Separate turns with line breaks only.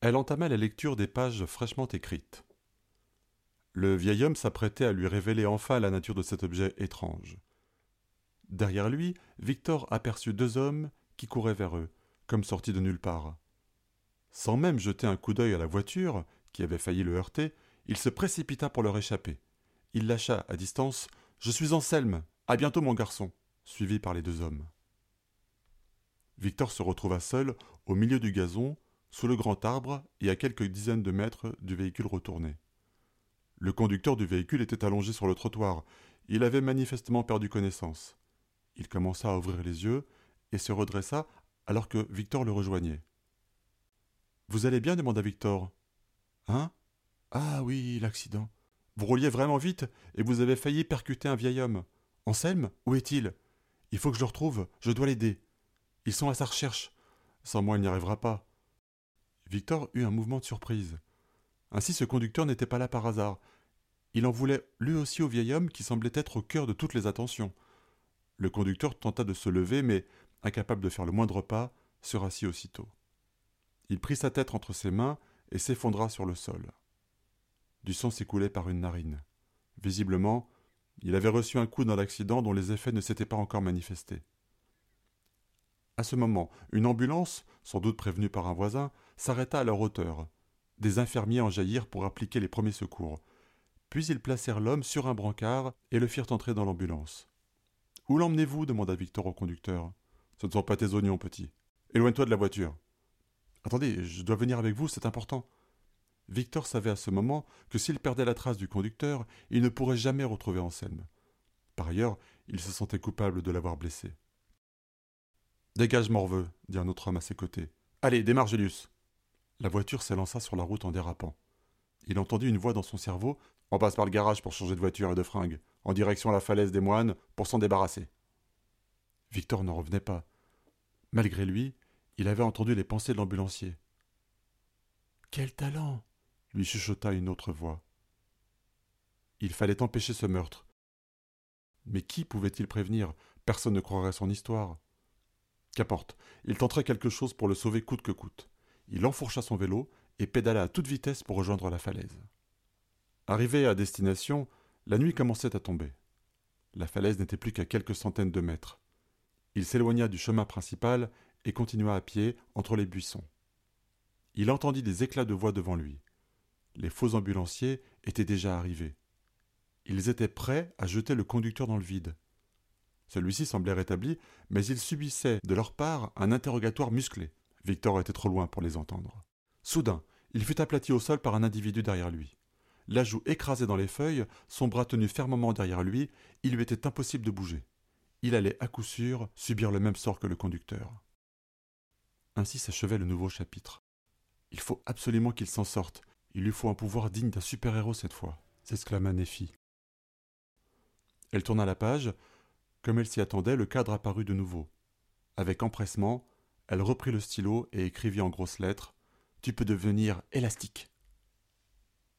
Elle entama la lecture des pages fraîchement écrites. Le vieil homme s'apprêtait à lui révéler enfin la nature de cet objet étrange. Derrière lui, Victor aperçut deux hommes qui couraient vers eux, comme sortis de nulle part. Sans même jeter un coup d'œil à la voiture, qui avait failli le heurter, il se précipita pour leur échapper. Il lâcha à distance Je suis Anselme, à bientôt mon garçon, suivi par les deux hommes. Victor se retrouva seul, au milieu du gazon, sous le grand arbre et à quelques dizaines de mètres du véhicule retourné. Le conducteur du véhicule était allongé sur le trottoir. Il avait manifestement perdu connaissance. Il commença à ouvrir les yeux et se redressa alors que Victor le rejoignait. Vous allez bien? demanda Victor. Hein? Ah oui, l'accident. Vous rouliez vraiment vite et vous avez failli percuter un vieil homme. Anselme, où est-il? Il faut que je le retrouve, je dois l'aider. Ils sont à sa recherche. Sans moi, il n'y arrivera pas. Victor eut un mouvement de surprise. Ainsi ce conducteur n'était pas là par hasard. Il en voulait lui aussi au vieil homme qui semblait être au cœur de toutes les attentions. Le conducteur tenta de se lever, mais, incapable de faire le moindre pas, se rassit aussitôt. Il prit sa tête entre ses mains et s'effondra sur le sol. Du sang s'écoulait par une narine. Visiblement, il avait reçu un coup dans l'accident dont les effets ne s'étaient pas encore manifestés. À ce moment, une ambulance, sans doute prévenue par un voisin, s'arrêta à leur hauteur. Des infirmiers en jaillirent pour appliquer les premiers secours. Puis ils placèrent l'homme sur un brancard et le firent entrer dans l'ambulance. Où l'emmenez-vous? demanda Victor au conducteur. Ce ne sont pas tes oignons, petit. Éloigne-toi de la voiture. Attendez, je dois venir avec vous, c'est important. Victor savait à ce moment que s'il perdait la trace du conducteur, il ne pourrait jamais retrouver Anselme. Par ailleurs, il se sentait coupable de l'avoir blessé. Dégage, morveux, dit un autre homme à ses côtés. Allez, démarre, Julius. La voiture s'élança sur la route en dérapant. Il entendit une voix dans son cerveau. On passe par le garage pour changer de voiture et de fringues, en direction à la falaise des moines, pour s'en débarrasser. Victor n'en revenait pas. Malgré lui, il avait entendu les pensées de l'ambulancier. Quel talent lui chuchota une autre voix. Il fallait empêcher ce meurtre. Mais qui pouvait-il prévenir? Personne ne croirait son histoire. Qu'importe, il tenterait quelque chose pour le sauver coûte que coûte. Il enfourcha son vélo et pédala à toute vitesse pour rejoindre la falaise. Arrivé à destination, la nuit commençait à tomber. La falaise n'était plus qu'à quelques centaines de mètres. Il s'éloigna du chemin principal et continua à pied entre les buissons. Il entendit des éclats de voix devant lui. Les faux ambulanciers étaient déjà arrivés. Ils étaient prêts à jeter le conducteur dans le vide. Celui-ci semblait rétabli, mais il subissait de leur part un interrogatoire musclé. Victor était trop loin pour les entendre. Soudain, il fut aplati au sol par un individu derrière lui. La joue écrasée dans les feuilles, son bras tenu fermement derrière lui, il lui était impossible de bouger. Il allait à coup sûr subir le même sort que le conducteur. Ainsi s'achevait le nouveau chapitre. Il faut absolument qu'il s'en sorte. Il lui faut un pouvoir digne d'un super-héros cette fois, s'exclama Nephi. Elle tourna la page, comme elle s'y attendait, le cadre apparut de nouveau. Avec empressement, elle reprit le stylo et écrivit en grosses lettres Tu peux devenir élastique.